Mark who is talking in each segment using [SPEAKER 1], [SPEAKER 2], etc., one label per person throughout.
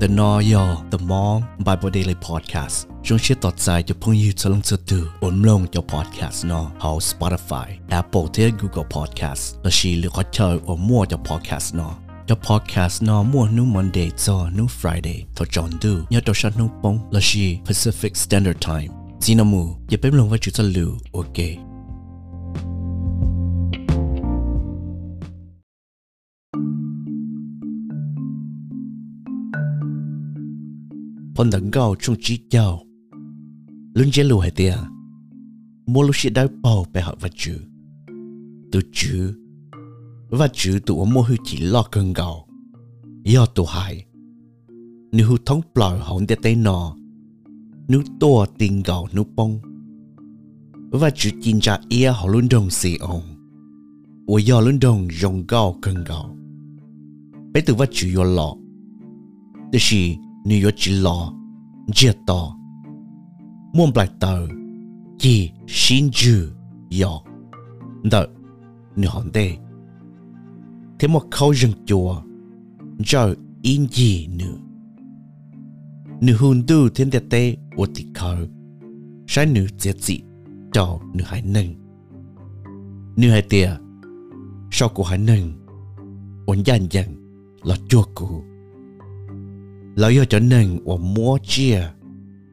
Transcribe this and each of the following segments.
[SPEAKER 1] The No Yo The Mom Bible Daily Podcast จงเชื่อต่อใจจะพุ่งยืดจะลงจะดูอมลงจะ podcast เนาะ how Spotify Apple ที่ Google Podcast และชีหรือก็เจออมมั่วจะ podcast เนาะจะ podcast เนาะมั่วนู้ Monday จอนู้ Friday ทอจอนดูยอดตัวชันนู้ปงและชี Pacific Standard Time จีนามูอย่าเป็นลงว่าจุดจะลูโอเค phần tận gạo trong trí chào luôn chế lùi tia mua lúc sĩ đau bầu bè họ vật chữ. Tu chữ. Và chữ tụ mua hư chỉ lo cơn gạo do tụ hại nếu hư thống bò để tay nọ nếu to tiền gạo nếu bông. Và chữ chín cha ia họ luôn đồng xì ông và do luôn đồng dòng gạo cơn gạo bây từ và chữ yo lọ. Tức là New York chỉ lo Chia tò Muôn bài tờ Chi xin dư Yọ Đợ Nữ hòn đê. Thế một câu rừng chùa Giờ in gì nữa Nữ hùn tư thiên tè tê Ủa tì khờ. Sai nữ dễ dị Cho nữ hải nâng. Nữ hải tìa Sau cô hải nâng. Ổn dàn dàng Là chua cụ lão yêu cho nâng và mua chia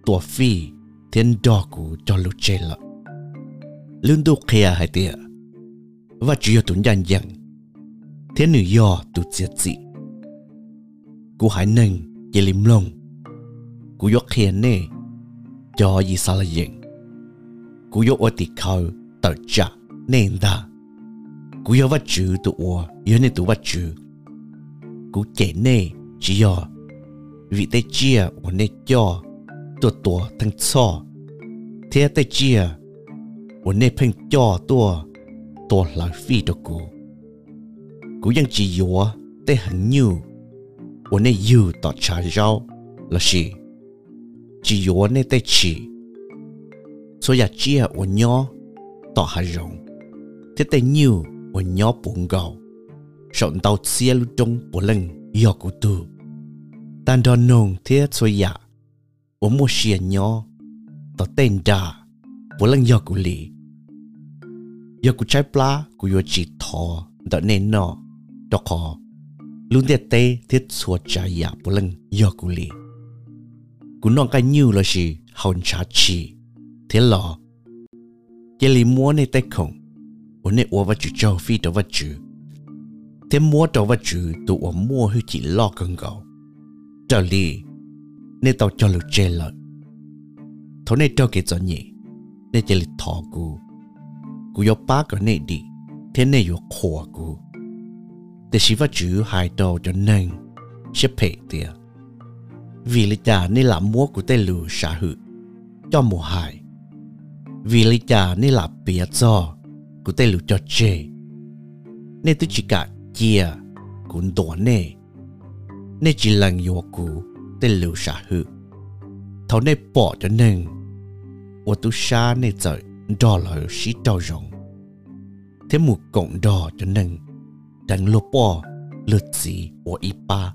[SPEAKER 1] tổ phi, thiên đo cụ cho lúc chê lợ lương đô kia hai tìa và chỉ yêu tụi dàn thiên nữ yêu tu chết dị. Cụ hai nâng dì lìm lông, cụ yêu kia nè cho gì sao là dần cụ yêu ở tì khâu tờ nên cú yêu vật chữ tu ua yêu nên tu vật chữ cú chạy nè chỉ yêu vị tê chia của nê cho tua tua thằng cho. Thế tê chia của nê phênh cho tua tua là phi đồ cụ. Cụ dân chỉ yếu tê hẳn nhiều của nê yêu tỏ trả rau là gì? Chỉ yếu nê tê chỉ. Số nhà chia của nhỏ tỏ hà rộng. Thế tê nhiều của nhỏ bụng gạo. Rộng tàu xe lưu trông của lần yêu của tôi 但到农贴出呀，我莫些鸟到等着不能要古里，要古摘 pla 古要几头到那孬到可，路的带贴出家呀不能要古里，古弄个牛了是好茶气，贴了，这里摸那带空。我那我vật chủ châu phi đồ vật chủ thế mua đồ vật chủ tụ我mua hư chỉ lo cân gạo trở li tao cho lực chê lợi thấu này cho cái cho nhỉ nên chỉ lịch thọ cú cú yếu bá cái này đi. Thế này yếu khổ cú để xí vật chủ hai đồ cho nên sẽ phê tiệt vì lý cha nên làm múa của tê lưu xã hữu cho mùa hại. Vì lý cha nên là bịa cho của tê lưu cho chê. Nè tôi chỉ cả chia cũng đổ nè nê chỉ lần yo cụ tê lưu xả hư. Thầu nê bỏ cho nên ô tu xa nê trời đo là sĩ đo rộng. Thế một cộng đo cho nên đang lô bỏ lượt gì ô ba.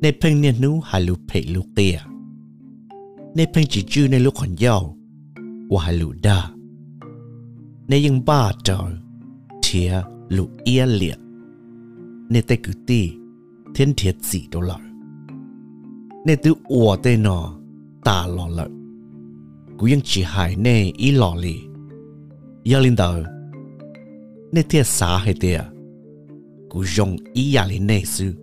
[SPEAKER 1] Nê phênh nê nú hà lưu phê lưu tìa à. nê phênh chỉ chư nê lúc còn giàu ô hà lưu đa. Nê yên ba trời thìa lưu ia liệt nê tê cử tìa 天铁几都老，那都我的呢大老了，古人只海那一老里，要领导那天啥海的啊，古用一压力那事，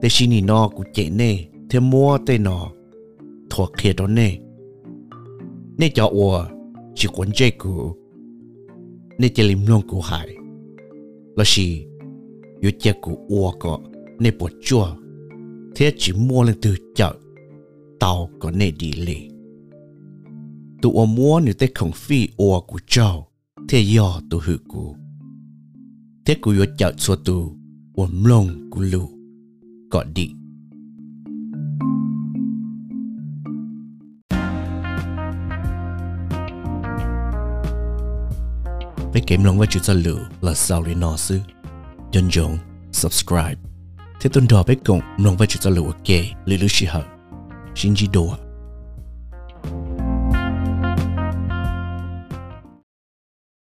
[SPEAKER 1] 但是你呢古姐呢，天摸的呢，妥协的呢，那叫我只管这个，那叫你弄古海，那是有结果我个。nè bỏ chua thế chỉ mua lên từ chợ tàu có nè đi lì tụ ô mua nếu tê không phi ô của cháu thế do tụ hư cụ thế cụ yo chợ xua tụ ô mlông cụ lù có đi với kém lòng và chữ cho là sau để nó sư. Dân dụng, subscribe thế tuần đó bé cùng nông vai chỉ cho lũ kê lũ lũ sĩ hở. Xin chỉ đồ